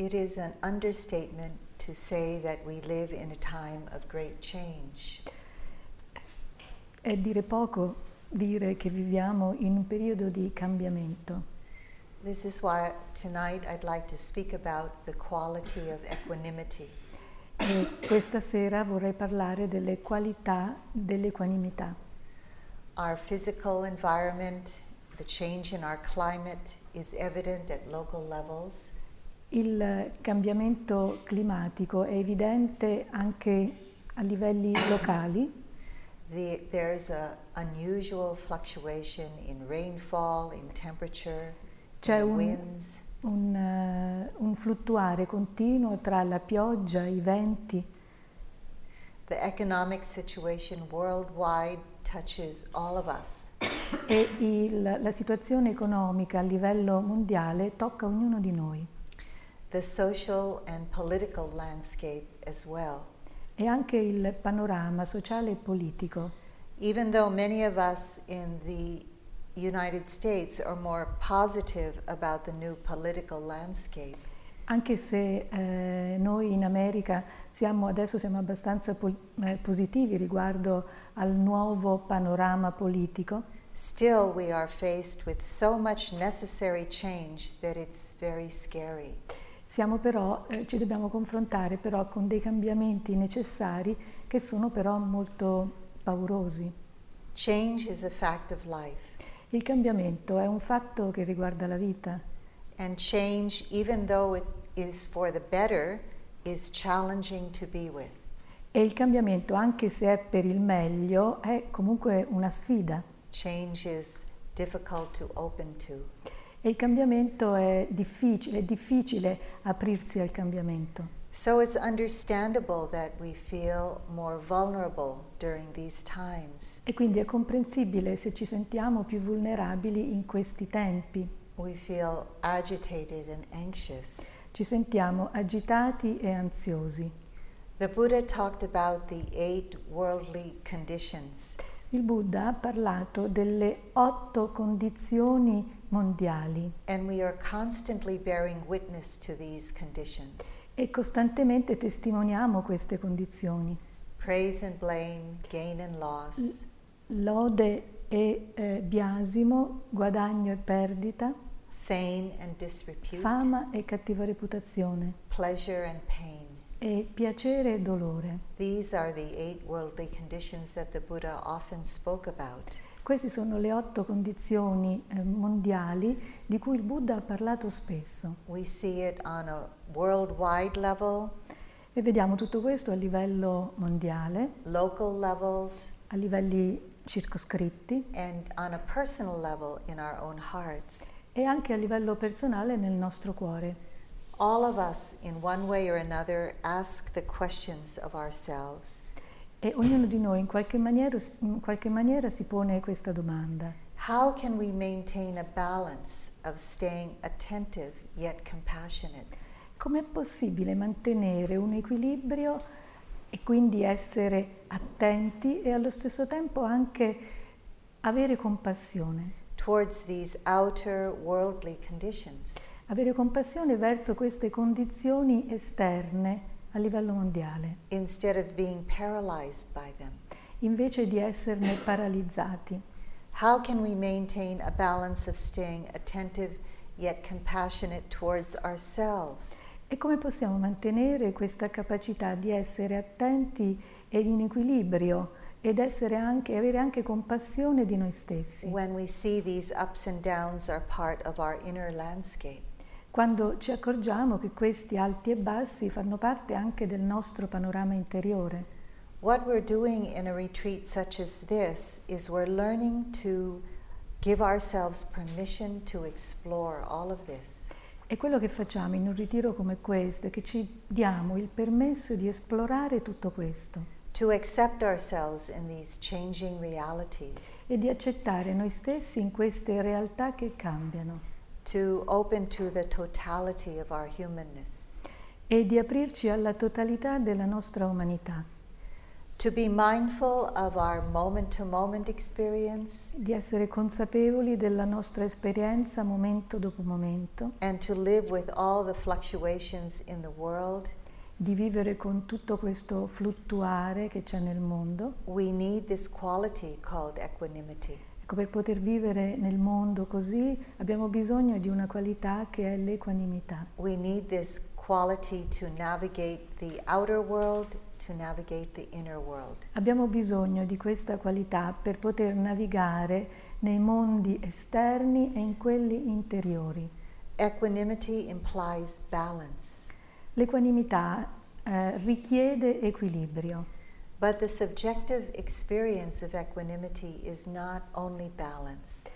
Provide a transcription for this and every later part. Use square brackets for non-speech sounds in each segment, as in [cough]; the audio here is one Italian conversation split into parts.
It is an understatement to say that we live in a time of great change. È dire poco dire che viviamo in un periodo di cambiamento. This is why tonight I'd like to speak about the quality of equanimity. E questa sera vorrei parlare delle qualità dell'equanimità. Our physical environment, the change in our climate is evident at local levels. Il cambiamento climatico è evidente anche a livelli locali. The, there's an unusual fluctuation in rainfall, in temperature, C'è in un, winds. un, eh, un fluttuare continuo tra la pioggia, i venti. The economic situation worldwide touches all of us. e il- la situazione economica a livello mondiale tocca ognuno di noi The social and political landscape as well. e anche il panorama sociale e politico. Even though many of us in the United States are more positive about the new political landscape, Anche se eh, noi in America siamo, adesso siamo abbastanza eh, positivi riguardo al nuovo panorama politico, still we are faced with so much necessary change that it's very scary. Siamo però, eh, ci dobbiamo confrontare però con dei cambiamenti necessari che sono però molto paurosi. Change is a fact of life, Il cambiamento è un fatto che riguarda la vita and change, even though it is for the better, is challenging to be with. e il cambiamento, anche se è per il meglio, è comunque una sfida. Change is difficult to open to. E il cambiamento è difficile, è difficile aprirsi al cambiamento. So it's understandable that we feel more vulnerable during these times. E quindi è comprensibile se ci sentiamo più vulnerabili in questi tempi. We feel agitated and anxious. Ci sentiamo agitati e ansiosi. The Buddha talked about the eight worldly conditions. Il Buddha ha parlato delle otto condizioni mondiali And we are constantly bearing witness to these conditions. e costantemente testimoniamo queste condizioni. Praise and blame, gain and loss, Lode e eh, biasimo, guadagno e perdita, fame and disrepute, fama e cattiva reputazione, pleasure and pain. e piacere e dolore. These are the eight worldly conditions that the Buddha often spoke about. Queste sono le otto condizioni eh, mondiali di cui il Buddha ha parlato spesso We see it on a worldwide level, e vediamo tutto questo a livello mondiale, local levels, a livelli circoscritti and on a personal level in our own hearts. e anche a livello personale nel nostro cuore. All of us, in one way or another, ask the questions of ourselves. E ognuno di noi in qualche maniera, in qualche maniera si pone questa domanda. How can we maintain a balance of staying attentive yet compassionate? Com'è possibile mantenere un equilibrio e quindi essere attenti e allo stesso tempo anche avere compassione? towards these outer worldly conditions. Avere compassione verso queste condizioni esterne a livello mondiale, instead of being paralyzed by them? invece di esserne paralizzati. How can we maintain a balance of staying attentive yet compassionate towards ourselves? E come possiamo mantenere questa capacità di essere attenti ed in equilibrio ed essere anche, avere anche compassione di noi stessi? when we see these ups and downs are part of our inner landscape? Quando ci accorgiamo che questi alti e bassi fanno parte anche del nostro panorama interiore. What we're doing in a retreat such as this is we're learning to give ourselves permission to explore all of this. E quello che facciamo in un ritiro come questo è che ci diamo il permesso di esplorare tutto questo to accept ourselves in these changing realities, e di accettare noi stessi in queste realtà che cambiano to open to the totality of our humanness, e di aprirci alla totalità della nostra umanità, To be mindful of our moment to moment experience. Di essere consapevoli della nostra esperienza momento dopo momento, and to live with all the fluctuations in the world, di vivere con tutto questo fluttuare che c'è nel mondo. we need this quality called equanimity. Ecco, per poter vivere nel mondo così abbiamo bisogno di una qualità che è l'equanimità. We need this quality to navigate the outer world, to navigate the inner world. Abbiamo bisogno di questa qualità per poter navigare nei mondi esterni e in quelli interiori. Equanimity implies balance, L'equanimità eh, richiede equilibrio, but the subjective experience of equanimity is not only balance.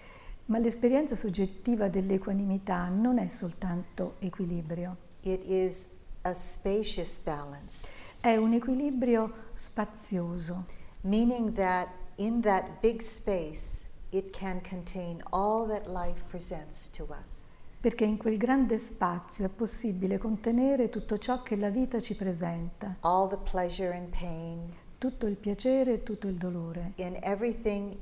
ma l'esperienza soggettiva dell'equanimità non è soltanto equilibrio, It is a spacious balance, è un equilibrio spazioso, meaning that in that big space, it can contain all that life presents to us. perché in quel grande spazio è possibile contenere tutto ciò che la vita ci presenta, All the pleasure and pain, tutto il piacere e tutto il dolore, and everything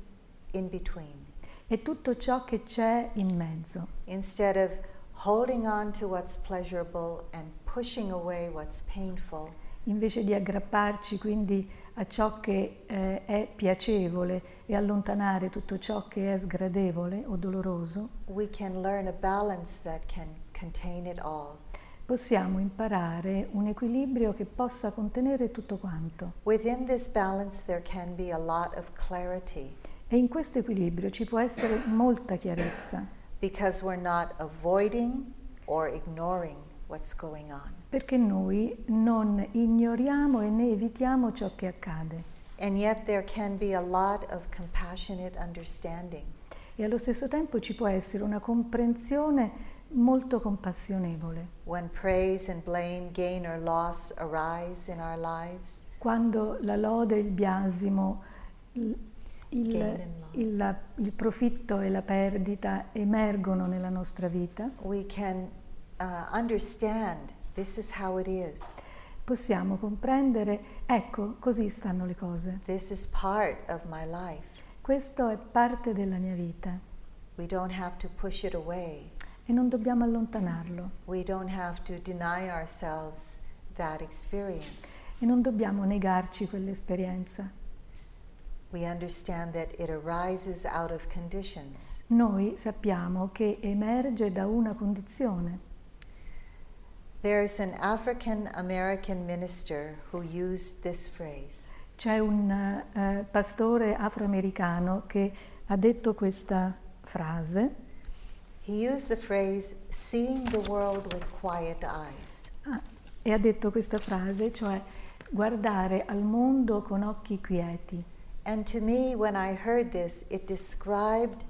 in between. e tutto ciò che c'è in mezzo. Instead of holding on to what's pleasurable and pushing away what's painful, Invece di aggrapparci quindi a ciò che eh, è piacevole e allontanare tutto ciò che è sgradevole o doloroso, we can learn a balance that can contain it all. Possiamo imparare un equilibrio che possa contenere tutto quanto. E in questo equilibrio ci può essere molta chiarezza, perché noi non ignoriamo e ne evitiamo ciò che accade. E allo stesso tempo ci può essere una comprensione molto compassionevole. When praise and blame, gain or loss arise in our lives, Quando la lode, il biasimo, il, il- il- il profitto e la perdita emergono nella nostra vita, we can uh, understand this is how it is. possiamo comprendere, ecco, così stanno le cose. This is part of my life. Questo è parte della mia vita We don't have to push it away. E non dobbiamo allontanarlo. E non dobbiamo negarci quell'esperienza. Noi sappiamo che emerge da una condizione. C'è un eh, pastore afroamericano che ha detto questa frase He used the phrase, seeing the world with quiet eyes. ah, e ha detto questa frase, cioè guardare al mondo con occhi quieti. And to me, when I heard this, it described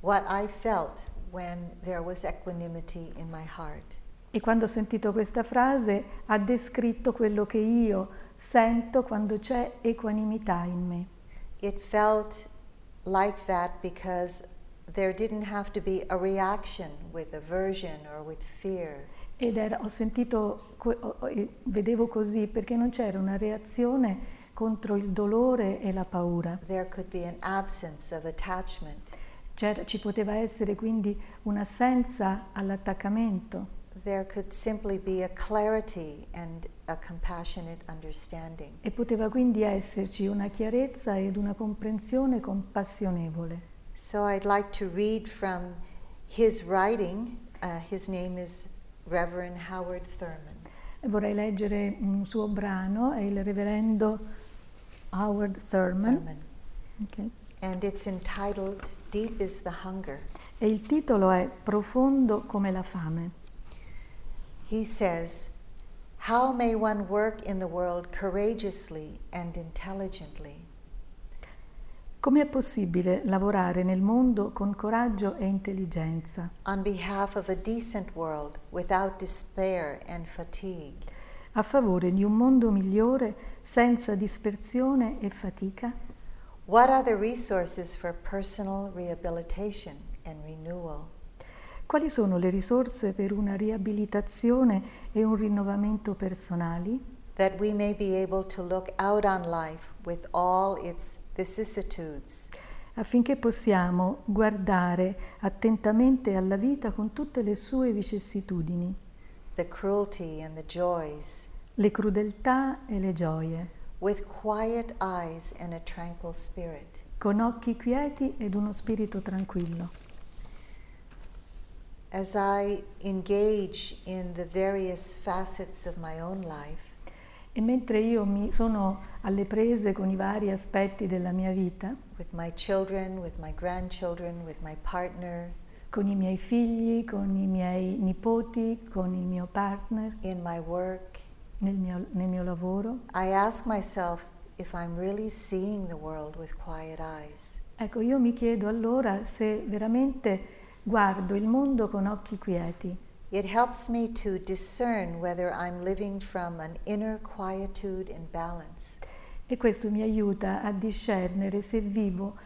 what I felt when there was equanimity in my heart. E quando ho sentito questa frase ha descritto quello che io sento quando c'è equanimità in me. It felt like that because there didn't have to be a reaction with aversion or with fear. Ed era, ho sentito, vedevo così perché non c'era una reazione contro il dolore e la paura. There could be an absence of attachment. C'era- ci poteva essere quindi un'assenza all'attaccamento There could simply be a clarity and a compassionate understanding. e poteva quindi esserci una chiarezza ed una comprensione compassionevole. So I'd like to read from his writing. Uh, his name is Reverend Howard Thurman. Vorrei leggere un suo brano, è il reverendo Howard Thurman, Thurman. ok? And it's entitled Deep is the Hunger. e il titolo è Profondo come la fame. He says, How may one work in the world courageously and intelligently? Come è possibile lavorare nel mondo con coraggio e intelligenza, on behalf of a decent world without despair and fatigue? a favore di un mondo migliore senza dispersione e fatica? Quali sono le risorse per una riabilitazione e un rinnovamento personali? that we may be able to look out on life with all its vicissitudes affinché possiamo guardare attentamente alla vita con tutte le sue vicissitudini, the cruelty and the joys, le crudeltà e le gioie, with quiet eyes and a tranquil spirit. con occhi quieti ed uno spirito tranquillo. As I engage in the various facets of my own life, E mentre io mi sono alle prese con i vari aspetti della mia vita, with my children, with my grandchildren, with my partner, con i miei figli, con i miei nipoti, con il mio partner, in my work, nel mio, nel mio lavoro, I ask myself if I'm really seeing the world with quiet eyes. ecco, io mi chiedo allora se veramente guardo il mondo con occhi quieti. It helps me to discern whether I'm living from an inner quietude and balance, E questo mi aiuta a discernere se vivo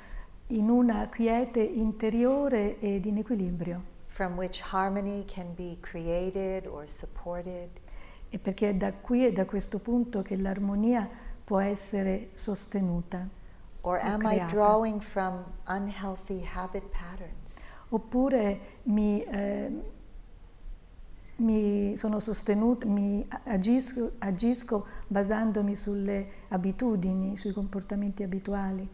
in una quiete interiore ed in equilibrio. from which harmony can be created or supported, E perché è da qui e da questo punto che l'armonia può essere sostenuta. or am I creata. drawing from unhealthy habit patterns? Oppure mi, eh, mi sono sostenuta, mi agisco, agisco basandomi sulle abitudini, sui comportamenti abituali.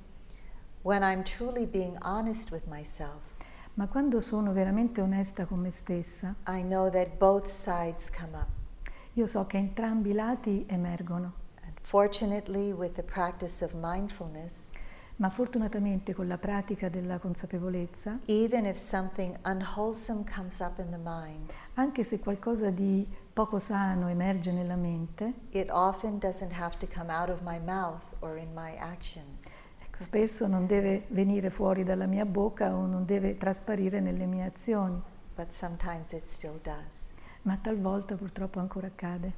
When I'm truly being honest with myself, Ma quando sono veramente onesta con me stessa, io so che entrambi i lati emergono. And fortunately, with the practice of mindfulness, Ma fortunatamente con la pratica della consapevolezza, even if something unwholesome comes up in the mind, anche se qualcosa di poco sano emerge nella mente, ecco, spesso non deve venire fuori dalla mia bocca o non deve trasparire nelle mie azioni, But sometimes it still does. ma talvolta purtroppo ancora accade.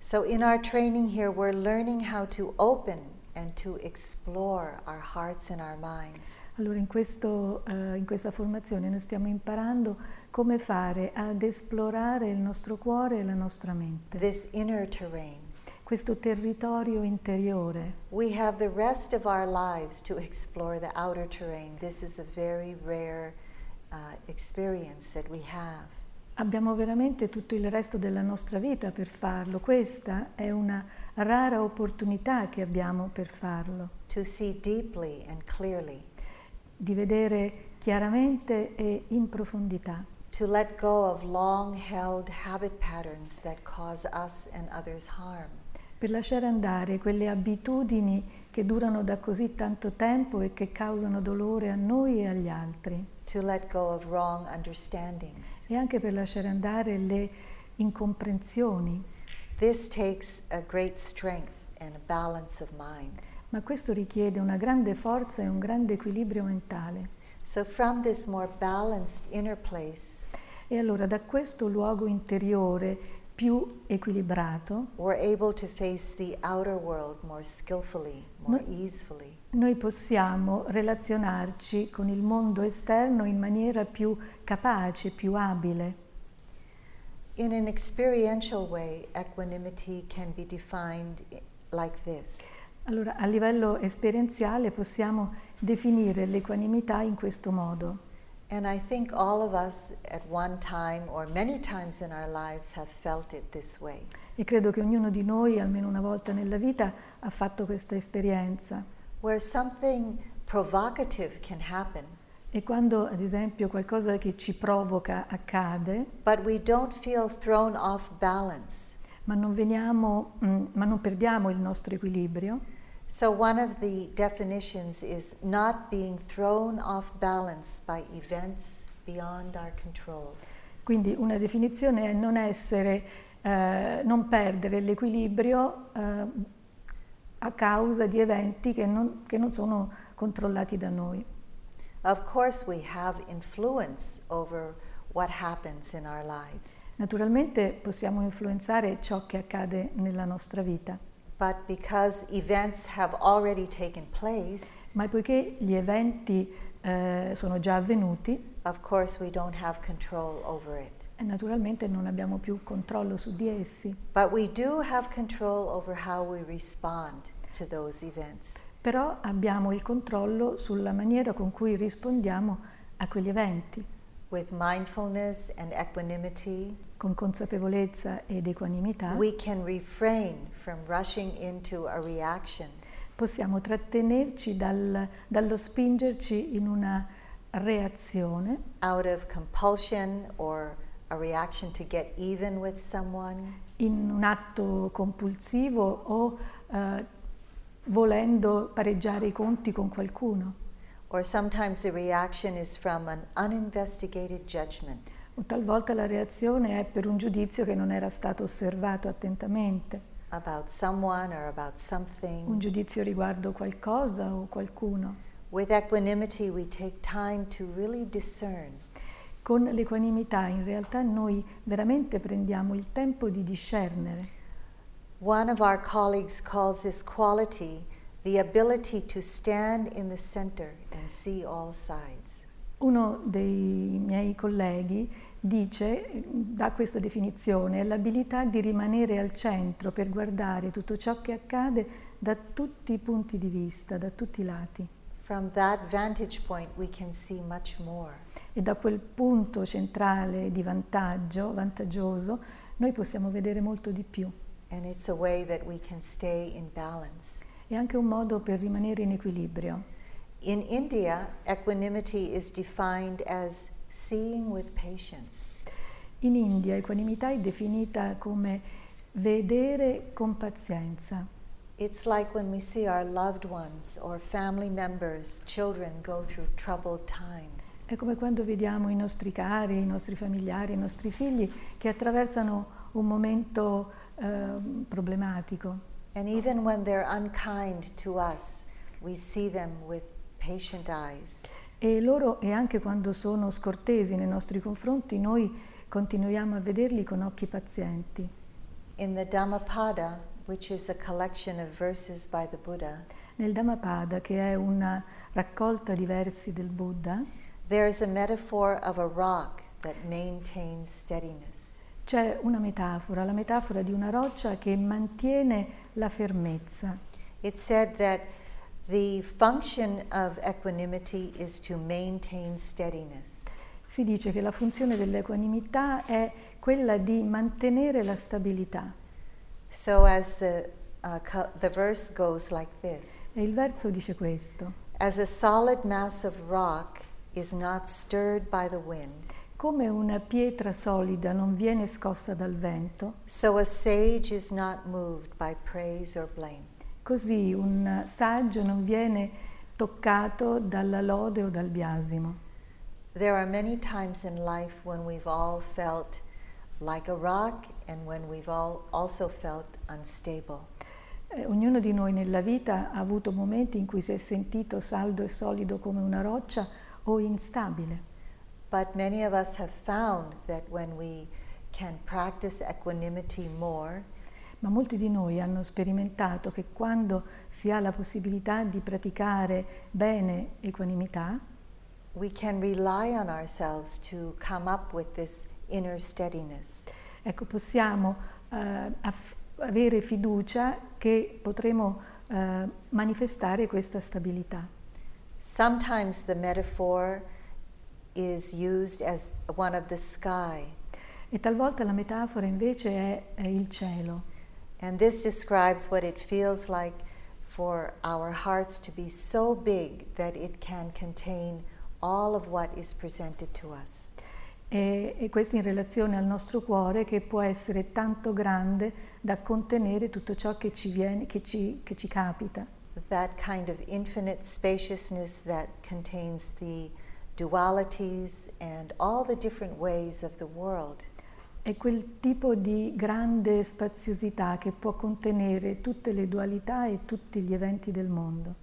So, in our training here, we're learning how to open and to explore our hearts and our minds. Allora in, questo, eh, in questa formazione noi stiamo imparando come fare ad esplorare il nostro cuore e la nostra mente, This inner terrain. questo territorio interiore. We have the rest of our lives to explore the outer terrain. This is a very rare uh, experience that we have. Abbiamo veramente tutto il resto della nostra vita per farlo. Questa è una rara opportunità che abbiamo per farlo, To see deeply and clearly, di vedere chiaramente e in profondità, to let go of long held habit patterns that cause us and others harm. per lasciare andare quelle abitudini che durano da così tanto tempo e che causano dolore a noi e agli altri. To let go of wrong understandings. e anche per lasciare andare le incomprensioni. This takes a great strength and a balance of mind. Ma questo richiede una grande forza e un grande equilibrio mentale. So, from this more balanced inner place, E allora da questo luogo interiore più equilibrato, we're able to face the outer world more skillfully, more No. easefully. noi possiamo relazionarci con il mondo esterno in maniera più capace, più abile. In an experiential way, equanimity can be defined like this Allora a livello esperienziale possiamo definire l'equanimità in questo modo. And I think all of us at one time or many times in our lives have felt it this way. E credo che ognuno di noi, almeno una volta nella vita, ha fatto questa esperienza. Where something provocative can happen, E quando, ad esempio, qualcosa che ci provoca accade, but we don't feel thrown off balance. ma non, veniamo, mm, ma non perdiamo il nostro equilibrio, So, one of the definitions is not being thrown off balance by events beyond our control. quindi una definizione è non essere, eh, non perdere l'equilibrio eh, a causa di eventi che non, che non sono controllati da noi. Of course, we have influence over what happens in our lives, Naturalmente possiamo influenzare ciò che accade nella nostra vita, but because events have already taken place, ma poiché gli eventi eh, sono già avvenuti, of course, we don't have control over it. e naturalmente non abbiamo più controllo su di essi. But we do have control over how we respond to those events. Però abbiamo il controllo sulla maniera con cui rispondiamo a quegli eventi, With mindfulness and equanimity, con consapevolezza ed equanimità. we can refrain from rushing into a reaction possiamo trattenerci dal- dallo spingerci in una reazione out of compulsion or a reaction to get even with someone in un atto compulsivo o eh, volendo pareggiare i conti con qualcuno. or sometimes the reaction is from an uninvestigated judgment. O talvolta la reazione è per un giudizio che non era stato osservato attentamente, about someone or about un something. giudizio riguardo qualcosa o qualcuno. Really Con l'equanimità in realtà noi veramente prendiamo il tempo di discernere. One of our colleagues calls this quality the ability to stand in the center and see all sides. Uno dei miei colleghi dice, dà questa definizione, è l'abilità di rimanere al centro per guardare tutto ciò che accade da tutti i punti di vista, da tutti i lati. From that vantage point, we can see much more. E da quel punto centrale di vantaggio, vantaggioso, noi possiamo vedere molto di più. And it's a way that we can stay in balance. È anche un modo per rimanere in equilibrio. In India, equanimity is defined as seeing with patience. In India equanimità è definita come vedere con pazienza. It's like when we see our loved ones or family members, children go through troubled times. È come quando vediamo i nostri cari, i nostri familiari, i nostri figli che attraversano un momento eh, problematico. And even when they're unkind to us, we see them with patient eyes. E loro, e anche quando sono scortesi nei nostri confronti, noi continuiamo a vederli con occhi pazienti. In the Dhammapada, which is a collection of verses by the Buddha, Nel Dhammapada, che è una raccolta di versi del Buddha, there is a metaphor of a rock that maintains steadiness. c'è una metafora, la metafora di una roccia che mantiene la fermezza. It said that the function of equanimity is to maintain steadiness. Si dice che la funzione dell'equanimità è quella di mantenere la stabilità. So, as the, uh, the verse goes like this E il verso dice questo. As a solid mass of rock is not stirred by the wind, Come una pietra solida non viene scossa dal vento, so a sage is not moved by praise or blame. Così un saggio non viene toccato dalla lode o dal biasimo. There are many times in life when we've all felt like a rock and when we've all also felt unstable. Eh, ognuno di noi nella vita ha avuto momenti in cui si è sentito saldo e solido come una roccia o instabile. But many of us have found that when we can practice equanimity more, Ma molti di noi hanno sperimentato che quando si ha la possibilità di praticare bene equanimità, we can rely on ourselves to come up with this inner steadiness. ecco, possiamo aff- avere fiducia che potremo eh, manifestare questa stabilità. Sometimes the metaphor is used as one of the sky, E talvolta la metafora invece è, è il cielo. And this describes what it feels like for our hearts to be so big that it can contain all of what is presented to us. E, e questo in relazione al nostro cuore che può essere tanto grande da contenere tutto ciò che ci, viene, che ci, che ci capita. That kind of infinite spaciousness that contains the dualities and all the different ways of the world. È quel tipo di grande spaziosità che può contenere tutte le dualità e tutti gli eventi del mondo.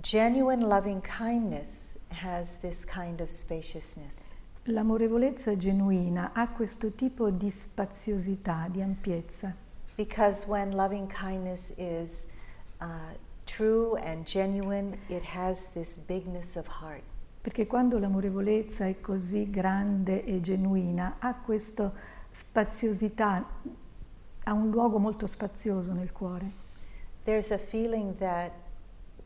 Genuine loving kindness has this kind of spaciousness. L'amorevolezza genuina ha questo tipo di spaziosità, di ampiezza, Because when loving kindness is uh, true and genuine, it has this bigness of heart. Perché quando l'amorevolezza è così grande e genuina, ha questa spaziosità, ha un luogo molto spazioso nel cuore. There's a feeling that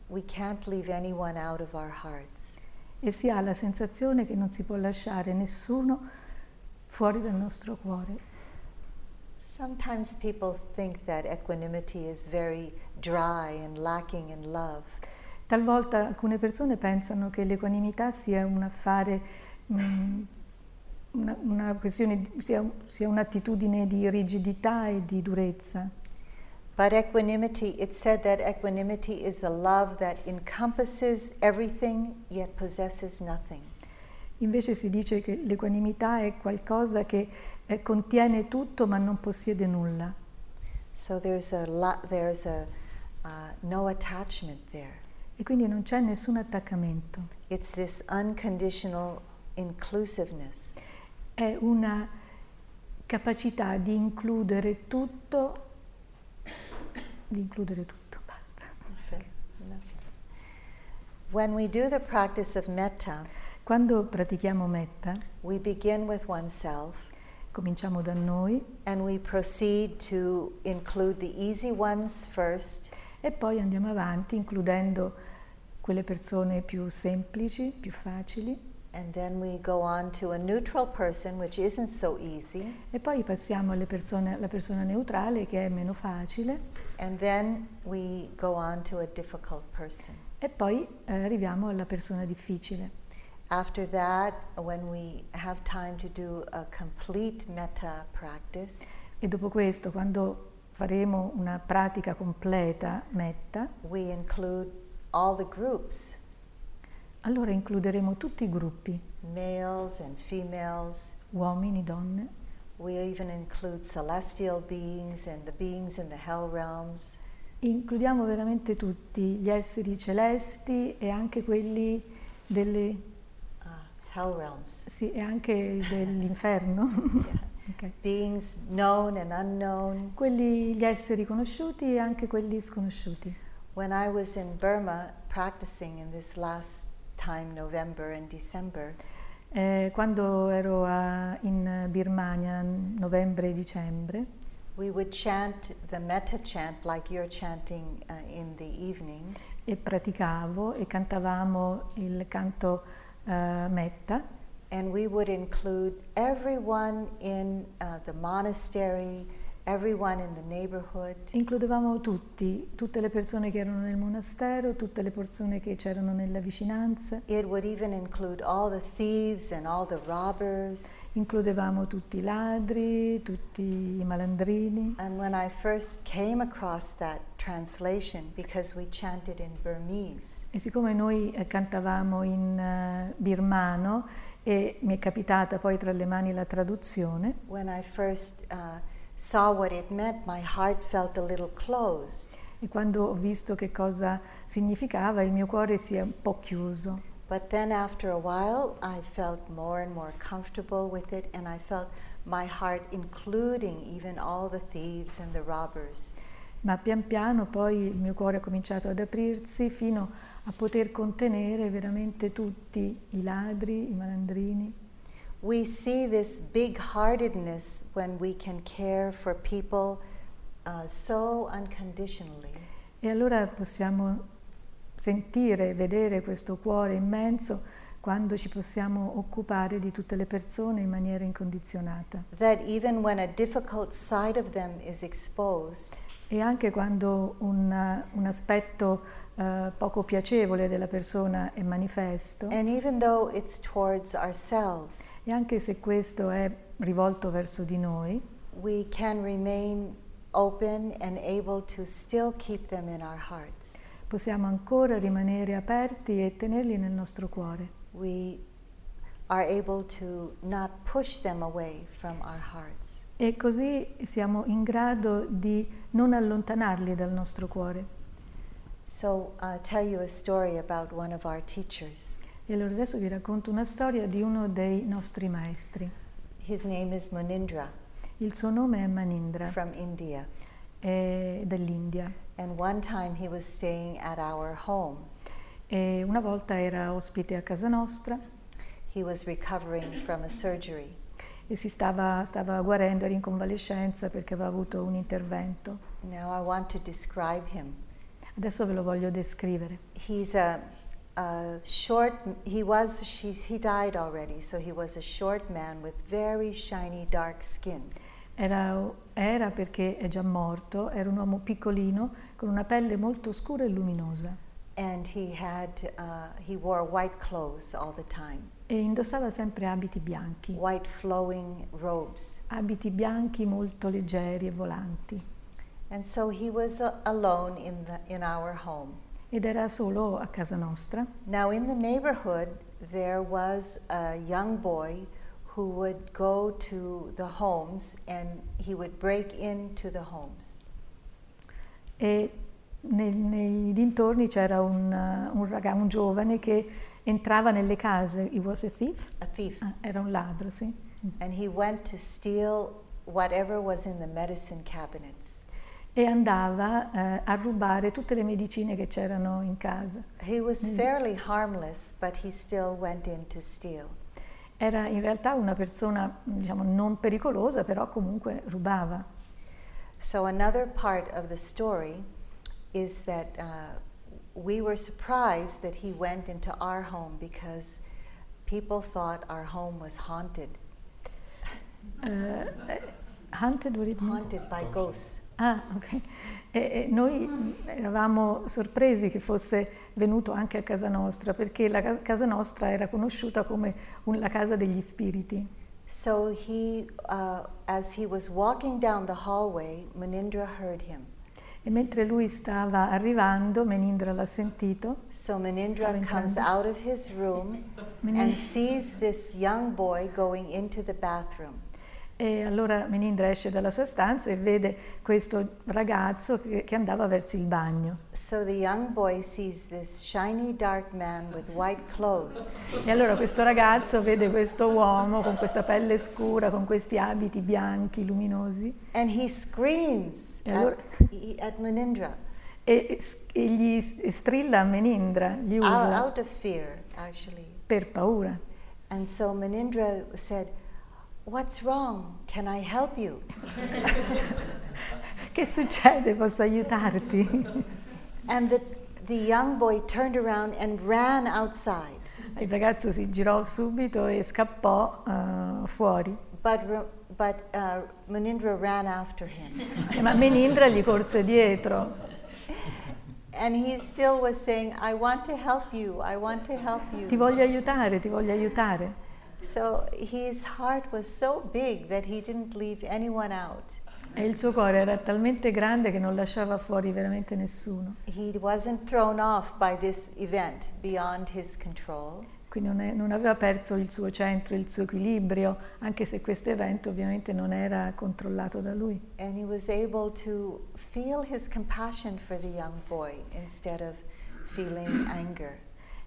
we can't leave anyone out of our hearts. E si ha la sensazione che non si può lasciare nessuno fuori dal nostro cuore. Sometimes people think that equanimity is very dry and lacking in love. Talvolta alcune persone pensano che l'equanimità sia un affare, mm, una, una questione, sia, sia un'attitudine di rigidità e di durezza. But equanimity, it said that equanimity is a love that encompasses everything yet possesses nothing. Invece si dice che l'equanimità è qualcosa che eh, contiene tutto ma non possiede nulla. So there's a lot, there's a uh, no attachment there. E quindi non c'è nessun attaccamento. It's this unconditional inclusiveness. È una capacità di includere tutto, di includere tutto, basta. When we do the practice of metta, Quando pratichiamo metta, we begin with oneself cominciamo da noi and we proceed to include the easy ones first e poi andiamo avanti includendo quelle persone più semplici, più facili. Person so e poi passiamo alla persona neutrale che è meno facile. E poi eh, arriviamo alla persona difficile. After that, when we have time to do a complete metta practice, E dopo questo, quando faremo una pratica completa metta, we include all the groups, allora includeremo tutti i gruppi, males and females. uomini, donne, We even include celestial beings and the beings in the hell realms. includiamo veramente tutti gli esseri celesti e anche quelli delle, Uh, hell realms. sì, e anche dell'inferno. [laughs] Yeah. [laughs] Ok. Beings known and unknown. Quelli, gli esseri conosciuti e anche quelli sconosciuti. When I was in Burma practicing in this last time, November and December, Eh, quando ero a- in Birmania, novembre e dicembre, we would chant the metta chant like you're chanting uh, in the evenings. e praticavo e cantavamo il canto eh, metta And we would include everyone in uh, the monastery, everyone in the neighborhood. includevamo tutti, tutte le persone che erano nel monastero, tutte le persone che c'erano nella vicinanza, It would even include all the thieves and all the robbers. includevamo tutti i ladri, tutti i malandrini. And when I first came across that translation, because we chanted in Burmese, E siccome noi eh, cantavamo in eh, birmano e mi è capitata poi tra le mani la traduzione, when I first uh, saw what it meant, my heart felt a little closed. e quando ho visto che cosa significava il mio cuore si è un po' chiuso. But then after a while, I felt more and more comfortable with it, and I felt my heart including even all the thieves and the robbers. Ma pian piano poi il mio cuore ha cominciato ad aprirsi fino a poter contenere veramente tutti i ladri, i malandrini. We see this big heartedness when we can care for people uh, so unconditionally. E allora possiamo sentire, vedere questo cuore immenso quando ci possiamo occupare di tutte le persone in maniera incondizionata. That even when a difficult side of them is exposed, E anche quando un, un aspetto eh, poco piacevole della persona è manifesto, e anche se questo è rivolto verso di noi, we can remain open and able to still keep them in our hearts. possiamo ancora rimanere aperti e tenerli nel nostro cuore. We are able to not push them away from our hearts. E così siamo in grado di non allontanarli dal nostro cuore. So I'll tell you a story about one of our teachers. E allora adesso vi racconto una storia di uno dei nostri maestri. His name is Munindra Il suo nome è Manindra, from India. è dell'India. And one time he was staying at our home. e una volta era ospite a casa nostra He was recovering from a surgery. e si stava, stava guarendo, era in convalescenza perché aveva avuto un intervento. Now I want to describe him. Adesso ve lo voglio descrivere. He's a, a short, he was, she's, he died already, so he was a short man with very shiny dark skin. Era, era perché è già morto, era un uomo piccolino con una pelle molto scura e luminosa And he had, uh, he wore white clothes all the time, e indossava sempre abiti bianchi, white flowing robes. abiti bianchi molto leggeri e volanti. And so he was uh, alone in, the, in our home. Ed era solo a casa nostra. Now, in the neighborhood, there was a young boy who would go to the homes and he would break into the homes. E nei, nei dintorni c'era un, uh, un raga- un giovane che entrava nelle case. He was a thief? A thief. Ah, era un ladro, sì. And he went to steal whatever was in the medicine cabinets. E andava eh, a rubare tutte le medicine che c'erano in casa. He was fairly harmless, but he still went in to steal. Era in realtà una persona, diciamo, non pericolosa, però comunque rubava. So, another part of the story is that uh, we were surprised that he went into our home because people thought our home was haunted, Eh, hunted, what it means? haunted by ghosts. Ah, ok. E, noi eravamo sorpresi che fosse venuto anche a casa nostra, perché la ca- casa nostra era conosciuta come la casa degli spiriti. So, he, uh, as he was walking down the hallway, Manindra heard him. E mentre lui stava arrivando, Menindra l'ha sentito, So, Manindra Stava comes out of his room Menin- and sees this young boy going into the bathroom. E allora Menindra esce dalla sua stanza e vede questo ragazzo che, che andava verso il bagno. So the young boy sees this shiny dark man with white clothes. E allora questo ragazzo vede questo uomo con questa pelle scura, con questi abiti bianchi, luminosi, And he screams E at, allora- at Manindra e, e gli strilla a Menindra, gli out, urla out of fear, actually. per paura. And so Manindra said, What's wrong? Can I help you? [laughs] Che succede? Posso aiutarti? And the, the young boy turned around and ran outside. Il ragazzo si girò subito e scappò eh, fuori, But, but uh, Manindra ran after him. [laughs] Ma Menindra gli corse dietro And he still was saying, I want to help you, I want to help ti you. voglio aiutare, ti voglio aiutare. So his heart was so big that he didn't leave anyone out. E il suo cuore era talmente grande che non lasciava fuori veramente nessuno. He wasn't thrown off by this event beyond his control. Quindi non, è- non aveva perso il suo centro, il suo equilibrio, anche se questo evento ovviamente non era controllato da lui. And he was able to feel his compassion for the young boy instead of feeling anger.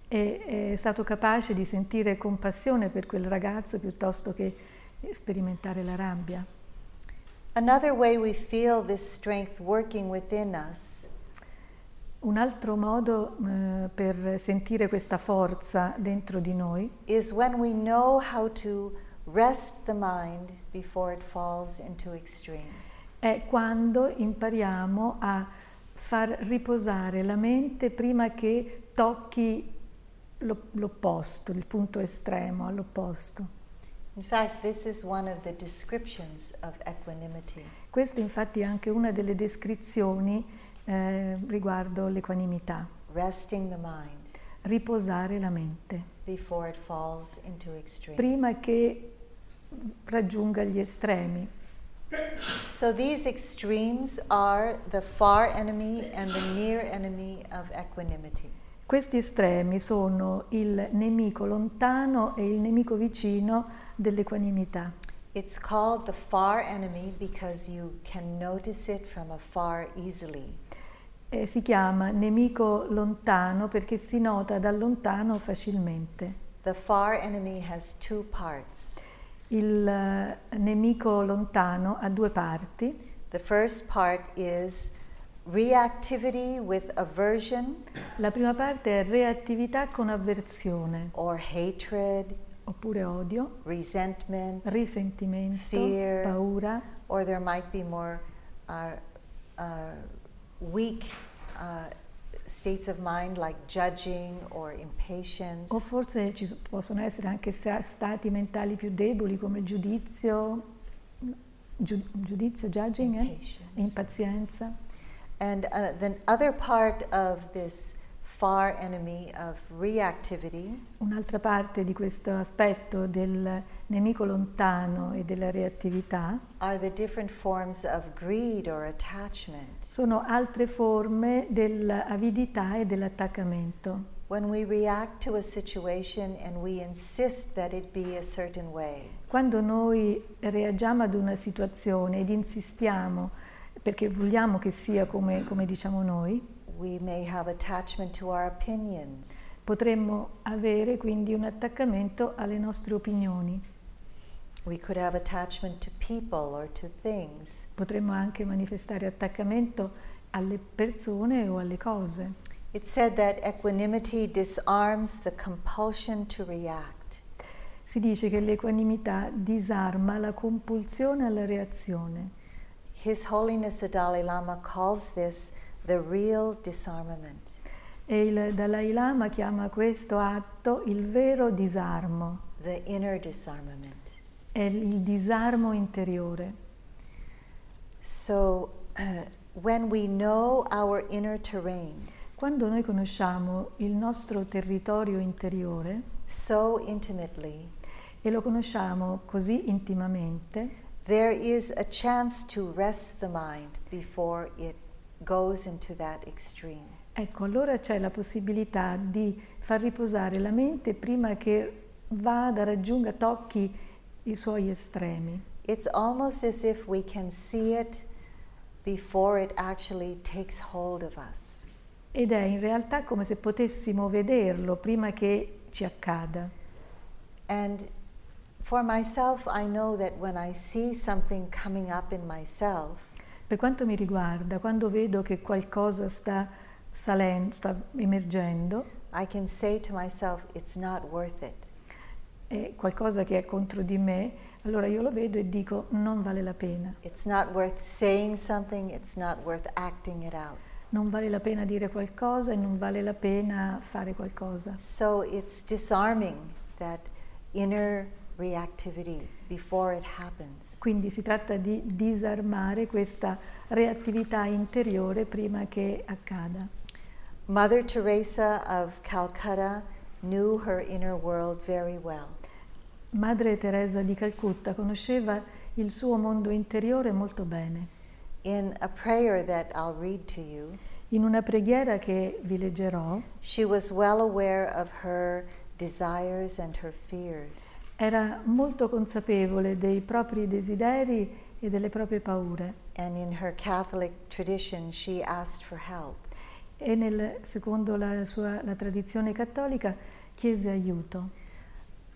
E è stato capace di sentire compassione per quel ragazzo piuttosto che sperimentare la rabbia. Another way we feel this strength working within us Un altro modo eh, per sentire questa forza dentro di noi is when we know how to rest the mind before it falls into extremes. è quando impariamo a far riposare la mente prima che tocchi l'opposto, il punto estremo all'opposto. In fact, this is one of the descriptions of equanimity. Questa infatti è anche una delle descrizioni eh, riguardo l'equanimità, resting the mind riposare la mente before it falls into extremes. prima che raggiunga gli estremi. So these extremes are the far enemy and the near enemy of equanimity. Questi estremi sono il nemico lontano e il nemico vicino dell'equanimità. It's called the far enemy because you can notice it from afar easily. E si chiama nemico lontano perché si nota da lontano facilmente. The far enemy has two parts. Il eh, nemico lontano ha due parti. The first part is reactivity with aversion La prima parte è reattività con avversione, or hatred, oppure odio, resentment, risentimento, Fear. paura, or there might be more uh, uh, weak uh, states of mind like judging or impatience. o forse ci possono essere anche sta- stati mentali più deboli come il giudizio, giu- giudizio, judging, eh? E impazienza. And uh, the other part of this far enemy of reactivity Un'altra parte di questo aspetto del nemico lontano e della reattività are the different forms of greed or attachment. sono altre forme dell'avidità e dell'attaccamento. When we react to a situation and we insist that it be a certain way, Quando noi reagiamo ad una situazione ed insistiamo perché vogliamo che sia come, come diciamo noi, potremmo avere quindi un attaccamento alle nostre opinioni. Potremmo anche manifestare attaccamento alle persone o alle cose. It's said that equanimity disarms the compulsion to react. Si dice che l'equanimità disarma la compulsione alla reazione. His Holiness the Dalai Lama calls this the real disarmament. E il Dalai Lama chiama questo atto il vero disarmo, the inner disarmament. è il disarmo interiore. So, [clears throat] when we know our inner terrain Quando noi conosciamo il nostro territorio interiore so intimately, e lo conosciamo così intimamente, there is a chance to rest the mind before it goes into that extreme. ecco allora c'è la possibilità di far riposare la mente prima che vada, raggiunga, tocchi i suoi estremi. It's almost as if we can see it before it actually takes hold of us. Ed è in realtà come se potessimo vederlo prima che ci accada. And for myself, I know that when I see something coming up in myself, Per quanto mi riguarda, quando vedo che qualcosa sta salendo, sta emergendo, I can say to myself, it's not worth it. è qualcosa che è contro di me, allora io lo vedo e dico non vale la pena. It's not worth saying something, it's not worth acting it out. Non vale la pena dire qualcosa e non vale la pena fare qualcosa. So it's disarming that inner reactivity before it happens. Quindi si tratta di disarmare questa reattività interiore prima che accada. Mother Teresa of Calcutta knew her inner world very well. Madre Teresa di Calcutta conosceva il suo mondo interiore molto bene. In a prayer that I'll read to you, In una preghiera che vi leggerò, she was well aware of her desires and her fears. Era molto consapevole dei propri desideri e delle proprie paure And in her Catholic tradition, she asked for help. e nel- secondo la sua la tradizione cattolica chiese aiuto.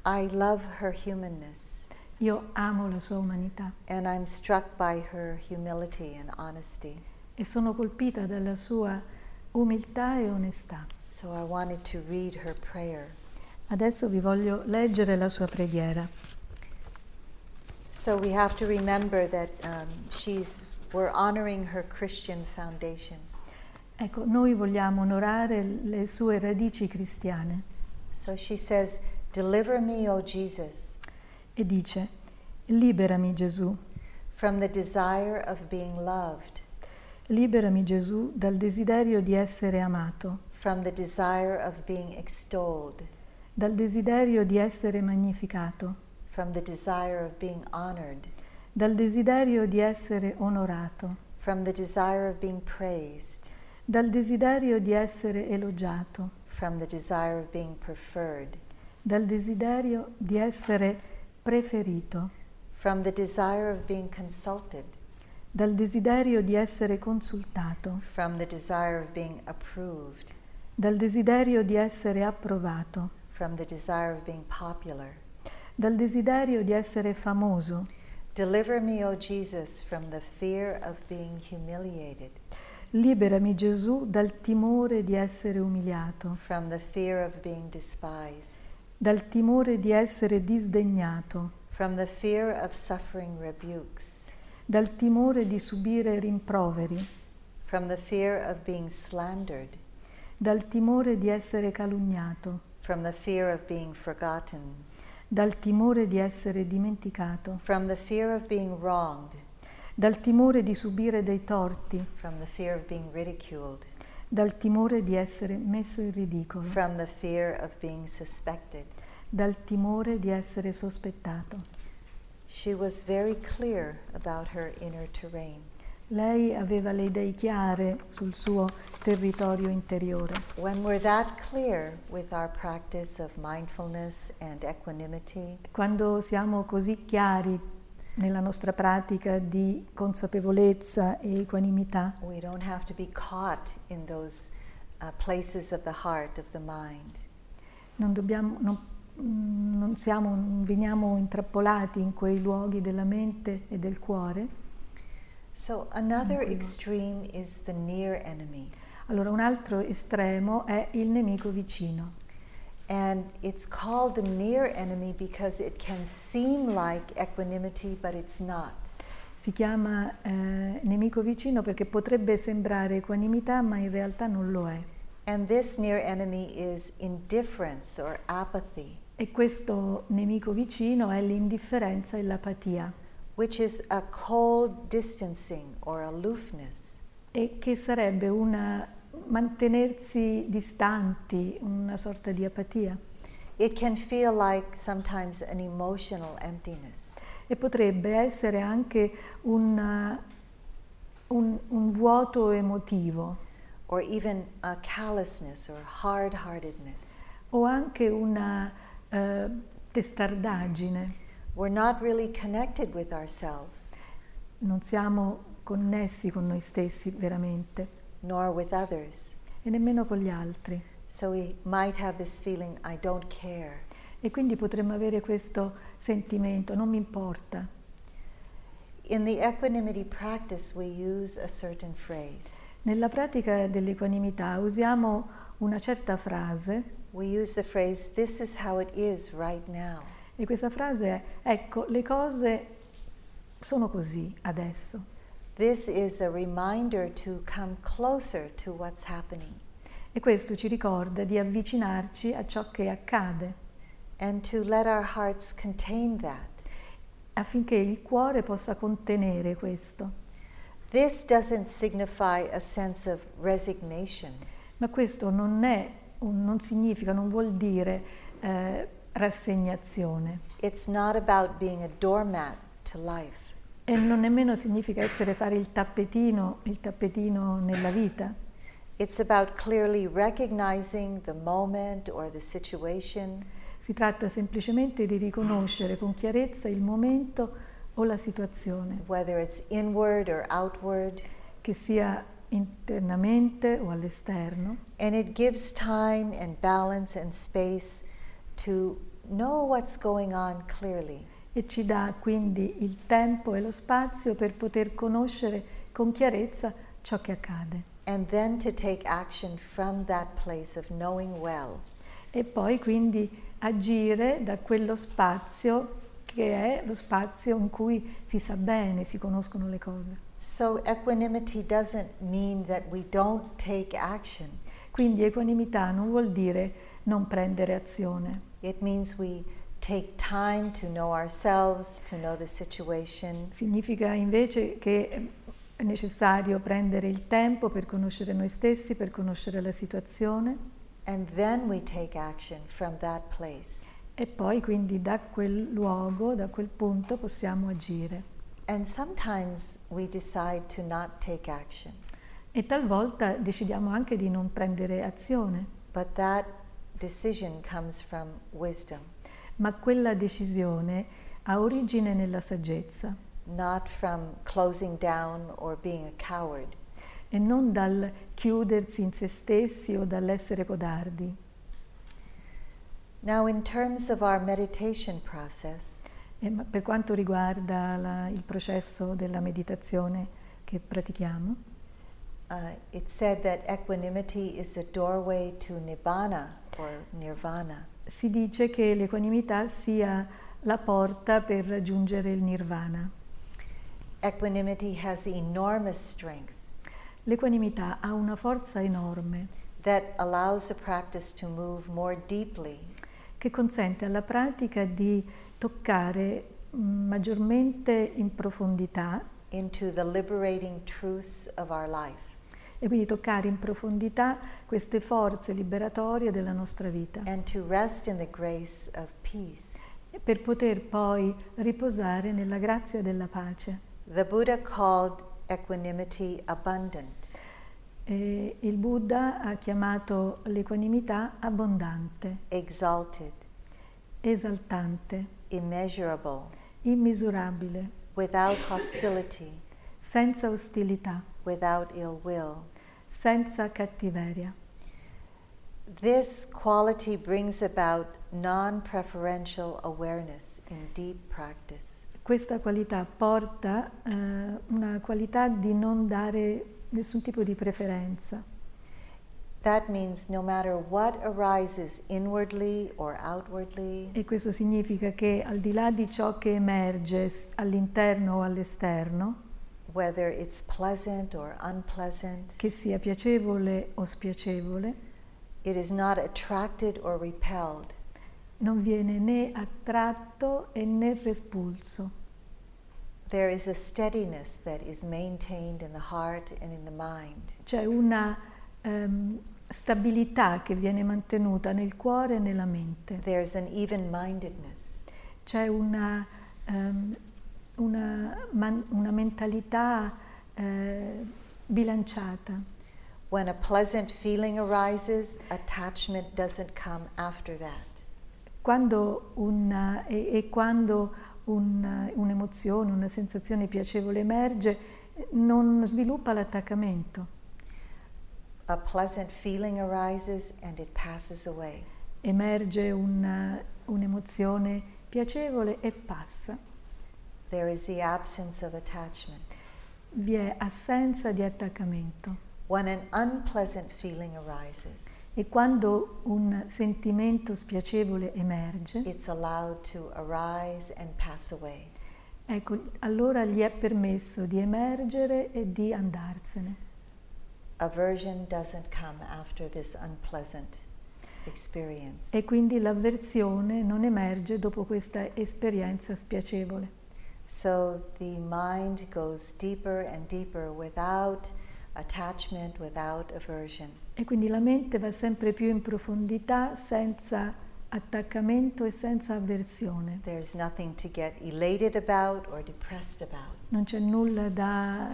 I love her humanness, Io amo la sua umanità and I'm struck by her humility and honesty. e sono colpita dalla sua umiltà e onestà. So I wanted to read her prayer. Adesso vi voglio leggere la sua preghiera. So we have to remember that um, she's we're honoring her Christian foundation. Ecco, noi vogliamo onorare le sue radici cristiane. So she says, "Deliver me, O Jesus, e dice, liberami Gesù, from the desire of being loved, liberami Gesù dal desiderio di essere amato, from the desire of being extolled, dal desiderio di essere magnificato, from the desire of being honored, dal desiderio di essere onorato, from the desire of being praised, dal desiderio di essere elogiato, from the desire of being preferred, dal desiderio di essere preferito, from the desire of being consulted, dal desiderio di essere consultato, from the desire of being approved, dal desiderio di essere approvato, from the desire of being popular. dal desiderio di essere famoso. Deliver me, O Jesus, from the fear of being humiliated, Liberami Gesù dal timore di essere umiliato, from the fear of being despised, dal timore di essere disdegnato, from the fear of suffering rebukes, dal timore di subire rimproveri, from the fear of being slandered, dal timore di essere calunniato, from the fear of being forgotten, dal timore di essere dimenticato, from the fear of being wronged, dal timore di subire dei torti, from the fear of being ridiculed, dal timore di essere messo in ridicolo, from the fear of being suspected. dal timore di essere sospettato. She was very clear about her inner terrain. Lei aveva le idee chiare sul suo territorio interiore. Quando siamo così chiari nella nostra pratica di consapevolezza e equanimità, we don't have to be caught in those uh, places of the heart, of the mind. non, dobbiamo, non, mm, non siamo, non veniamo intrappolati in quei luoghi della mente e del cuore. So, another extreme is the near enemy. Allora un altro estremo è il nemico vicino. And it's called the near enemy because it can seem like equanimity, but it's not. Si chiama eh, nemico vicino perché potrebbe sembrare equanimità, ma in realtà non lo è. And this near enemy is indifference or apathy, E questo nemico vicino è l'indifferenza e l'apatia, which is a cold distancing or aloofness. e che sarebbe una mantenersi distanti, una sorta di apatia. It can feel like sometimes an emotional emptiness. E potrebbe essere anche un, un- un vuoto emotivo or even a callousness or hard heartedness. o anche una eh, testardaggine. We're not really connected with ourselves Non siamo connessi con noi stessi veramente nor with others. e nemmeno con gli altri. So we might have this feeling, I don't care. E quindi potremmo avere questo sentimento, non mi importa. In the equanimity practice, we use a certain phrase. Nella pratica dell'equanimità usiamo una certa frase We use the phrase, This is how it is right now. E questa frase è ecco, le cose sono così adesso. This is a reminder to come closer to what's happening E questo ci ricorda di avvicinarci a ciò che accade and to let our hearts contain that. affinché il cuore possa contenere questo. This doesn't signify a sense of resignation. Ma questo non, è, non significa, non vuol dire eh, rassegnazione. It's not about being a doormat to life. e non nemmeno significa essere fare il tappetino, il tappetino nella vita. It's about clearly recognizing the moment or the situation. Si tratta semplicemente di riconoscere con chiarezza il momento o la situazione, whether it's inward or outward, che sia internamente o all'esterno, and it gives time and balance and space to know what's going on clearly. e ci dà quindi il tempo e lo spazio per poter conoscere con chiarezza ciò che accade. And then to take action from that place of knowing well. E poi quindi agire da quello spazio che è lo spazio in cui si sa bene, si conoscono le cose. So, equanimity doesn't mean that we don't take action, Quindi equanimità non vuol dire non prendere azione, it means we take time to know ourselves, to know the situation, significa invece che è necessario prendere il tempo per conoscere noi stessi, per conoscere la situazione. And then we take action from that place. e poi quindi da quel luogo, da quel punto possiamo agire. And sometimes we decide to not take action, E talvolta decidiamo anche di non prendere azione, but that decision comes from wisdom, ma quella decisione ha origine nella saggezza not from closing down or being a coward. e non dal chiudersi in se stessi o dall'essere codardi. Now, in terms of our meditation process, E per quanto riguarda la- il processo della meditazione che pratichiamo, uh, it's said that equanimity is the doorway to nibbana or nirvana. Si dice che l'equanimità sia la porta per raggiungere il nirvana. Equanimity has enormous strength L'equanimità ha una forza enorme that allows the practice to move more deeply che consente alla pratica di toccare mm, maggiormente in profondità into the liberating truths of our life. E quindi toccare in profondità queste forze liberatorie della nostra vita peace. per poter poi riposare nella grazia della pace. The Buddha called equanimity abundant. E il Buddha ha chiamato l'equanimità abbondante, exalted, esaltante, immeasurable, immisurabile, without hostility, senza ostilità, without ill will. Senza cattiveria. This quality brings about non preferential awareness in deep practice. Questa qualità porta eh, una qualità di non dare nessun tipo di preferenza. That means no matter what arises inwardly or outwardly, E questo significa che al di là di ciò che emerge all'interno o all'esterno, whether it's pleasant or unpleasant, che sia piacevole o spiacevole, it is not attracted or repelled. non viene né attratto e né respulso. There is a steadiness that is maintained in the heart and in the mind. C'è una ehm, stabilità che viene mantenuta nel cuore e nella mente. There's an even mindedness. C'è una, ehm, una, una mentalità eh, bilanciata. When a pleasant feeling arises, attachment doesn't come after that. Quando una- e, e quando un- un'emozione, una sensazione piacevole emerge, non sviluppa l'attaccamento. A pleasant feeling arises and it passes away. Emerge una- un'emozione piacevole e passa. There is the absence of attachment. Vi è assenza di attaccamento. When an unpleasant feeling arises, E quando un sentimento spiacevole emerge, it's allowed to arise and pass away. ecco, allora gli è permesso di emergere e di andarsene. Aversion doesn't come after this unpleasant experience. E quindi l'avversione non emerge dopo questa esperienza spiacevole. So the mind goes deeper and deeper without attachment, without aversion. E quindi la mente va sempre più in profondità senza attaccamento e senza avversione. There's nothing to get elated about or depressed about. Non c'è nulla da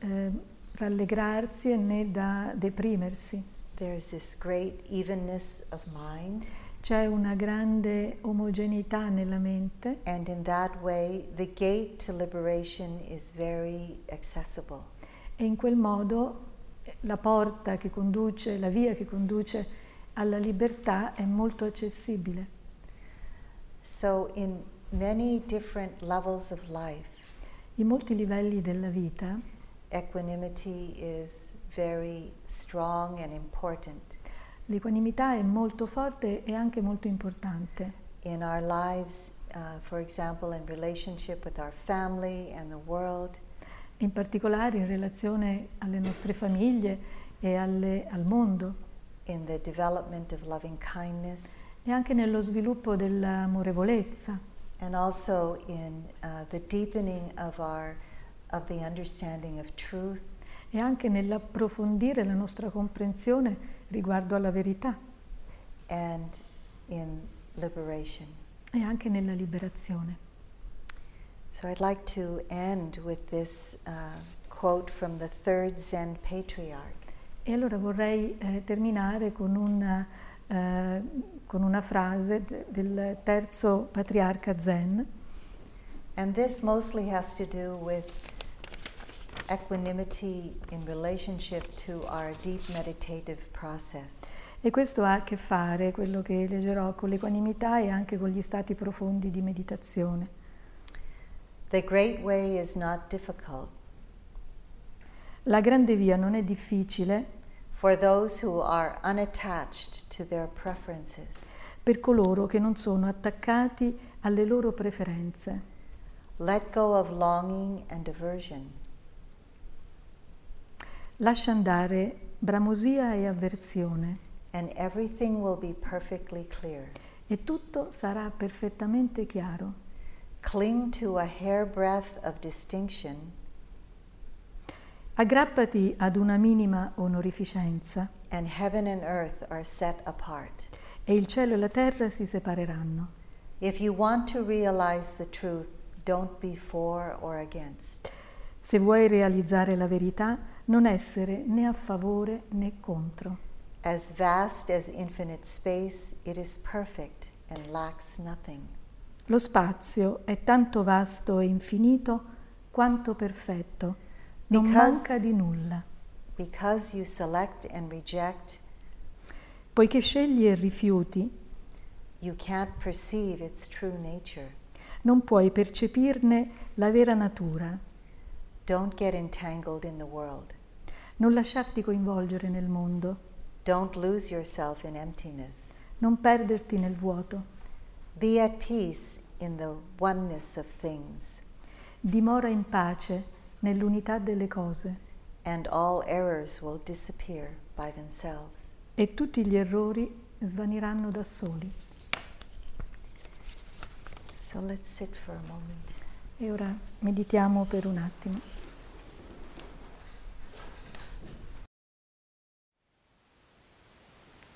eh, rallegrarsi né da deprimersi. There's this great evenness of mind, C'è una grande omogeneità nella mente and in that way, the gate to liberation is very accessible. e in quel modo eh, la porta che conduce, la via che conduce alla libertà è molto accessibile. So, in many different levels of life, In molti livelli della vita equanimity is very strong and important. L'equanimità è molto forte e anche molto importante. In our lives, uh, for example, in relationship with our family and the world, in particolare in relazione alle nostre famiglie e alle- al mondo. In the development of loving kindness, e anche nello sviluppo dell'amorevolezza. And also in uh, the deepening of our of the understanding of truth. E anche nell'approfondire la nostra comprensione riguardo alla verità and in liberation. e anche nella liberazione. So I'd like to end with this uh, quote from the third Zen patriarch. E allora vorrei eh, terminare con una, eh, con una frase de- del terzo patriarca Zen And this mostly has to do with equanimity in relationship to our deep meditative process. E questo ha a che fare, quello che leggerò, con l'equanimità e anche con gli stati profondi di meditazione. The great way is not difficult. La grande via non è difficile for those who are unattached to their preferences. per coloro che non sono attaccati alle loro preferenze. Let go of longing and aversion. Lascia andare bramosia e avversione and everything will be perfectly clear. e tutto sarà perfettamente chiaro. Cling to a hairbreadth of distinction Aggrappati ad una minima onorificenza and heaven and earth are set apart. e il cielo e la terra si separeranno. If you want to realize the truth, don't be for or against. Se vuoi realizzare la verità, non essere né a favore né contro. As vast as infinite space, it is perfect and lacks nothing. Lo spazio è tanto vasto e infinito quanto perfetto, non Because- manca di nulla. Because you select and reject, Poiché scegli e rifiuti, you can't perceive its true nature. non puoi percepirne la vera natura. Don't get entangled in the world. Non lasciarti coinvolgere nel mondo, Don't lose yourself in emptiness. non perderti nel vuoto. Be at peace in the oneness of things, Dimora in pace nell'unità delle cose and all errors will disappear by themselves. e tutti gli errori svaniranno da soli. So let's sit for a moment. E ora meditiamo per un attimo.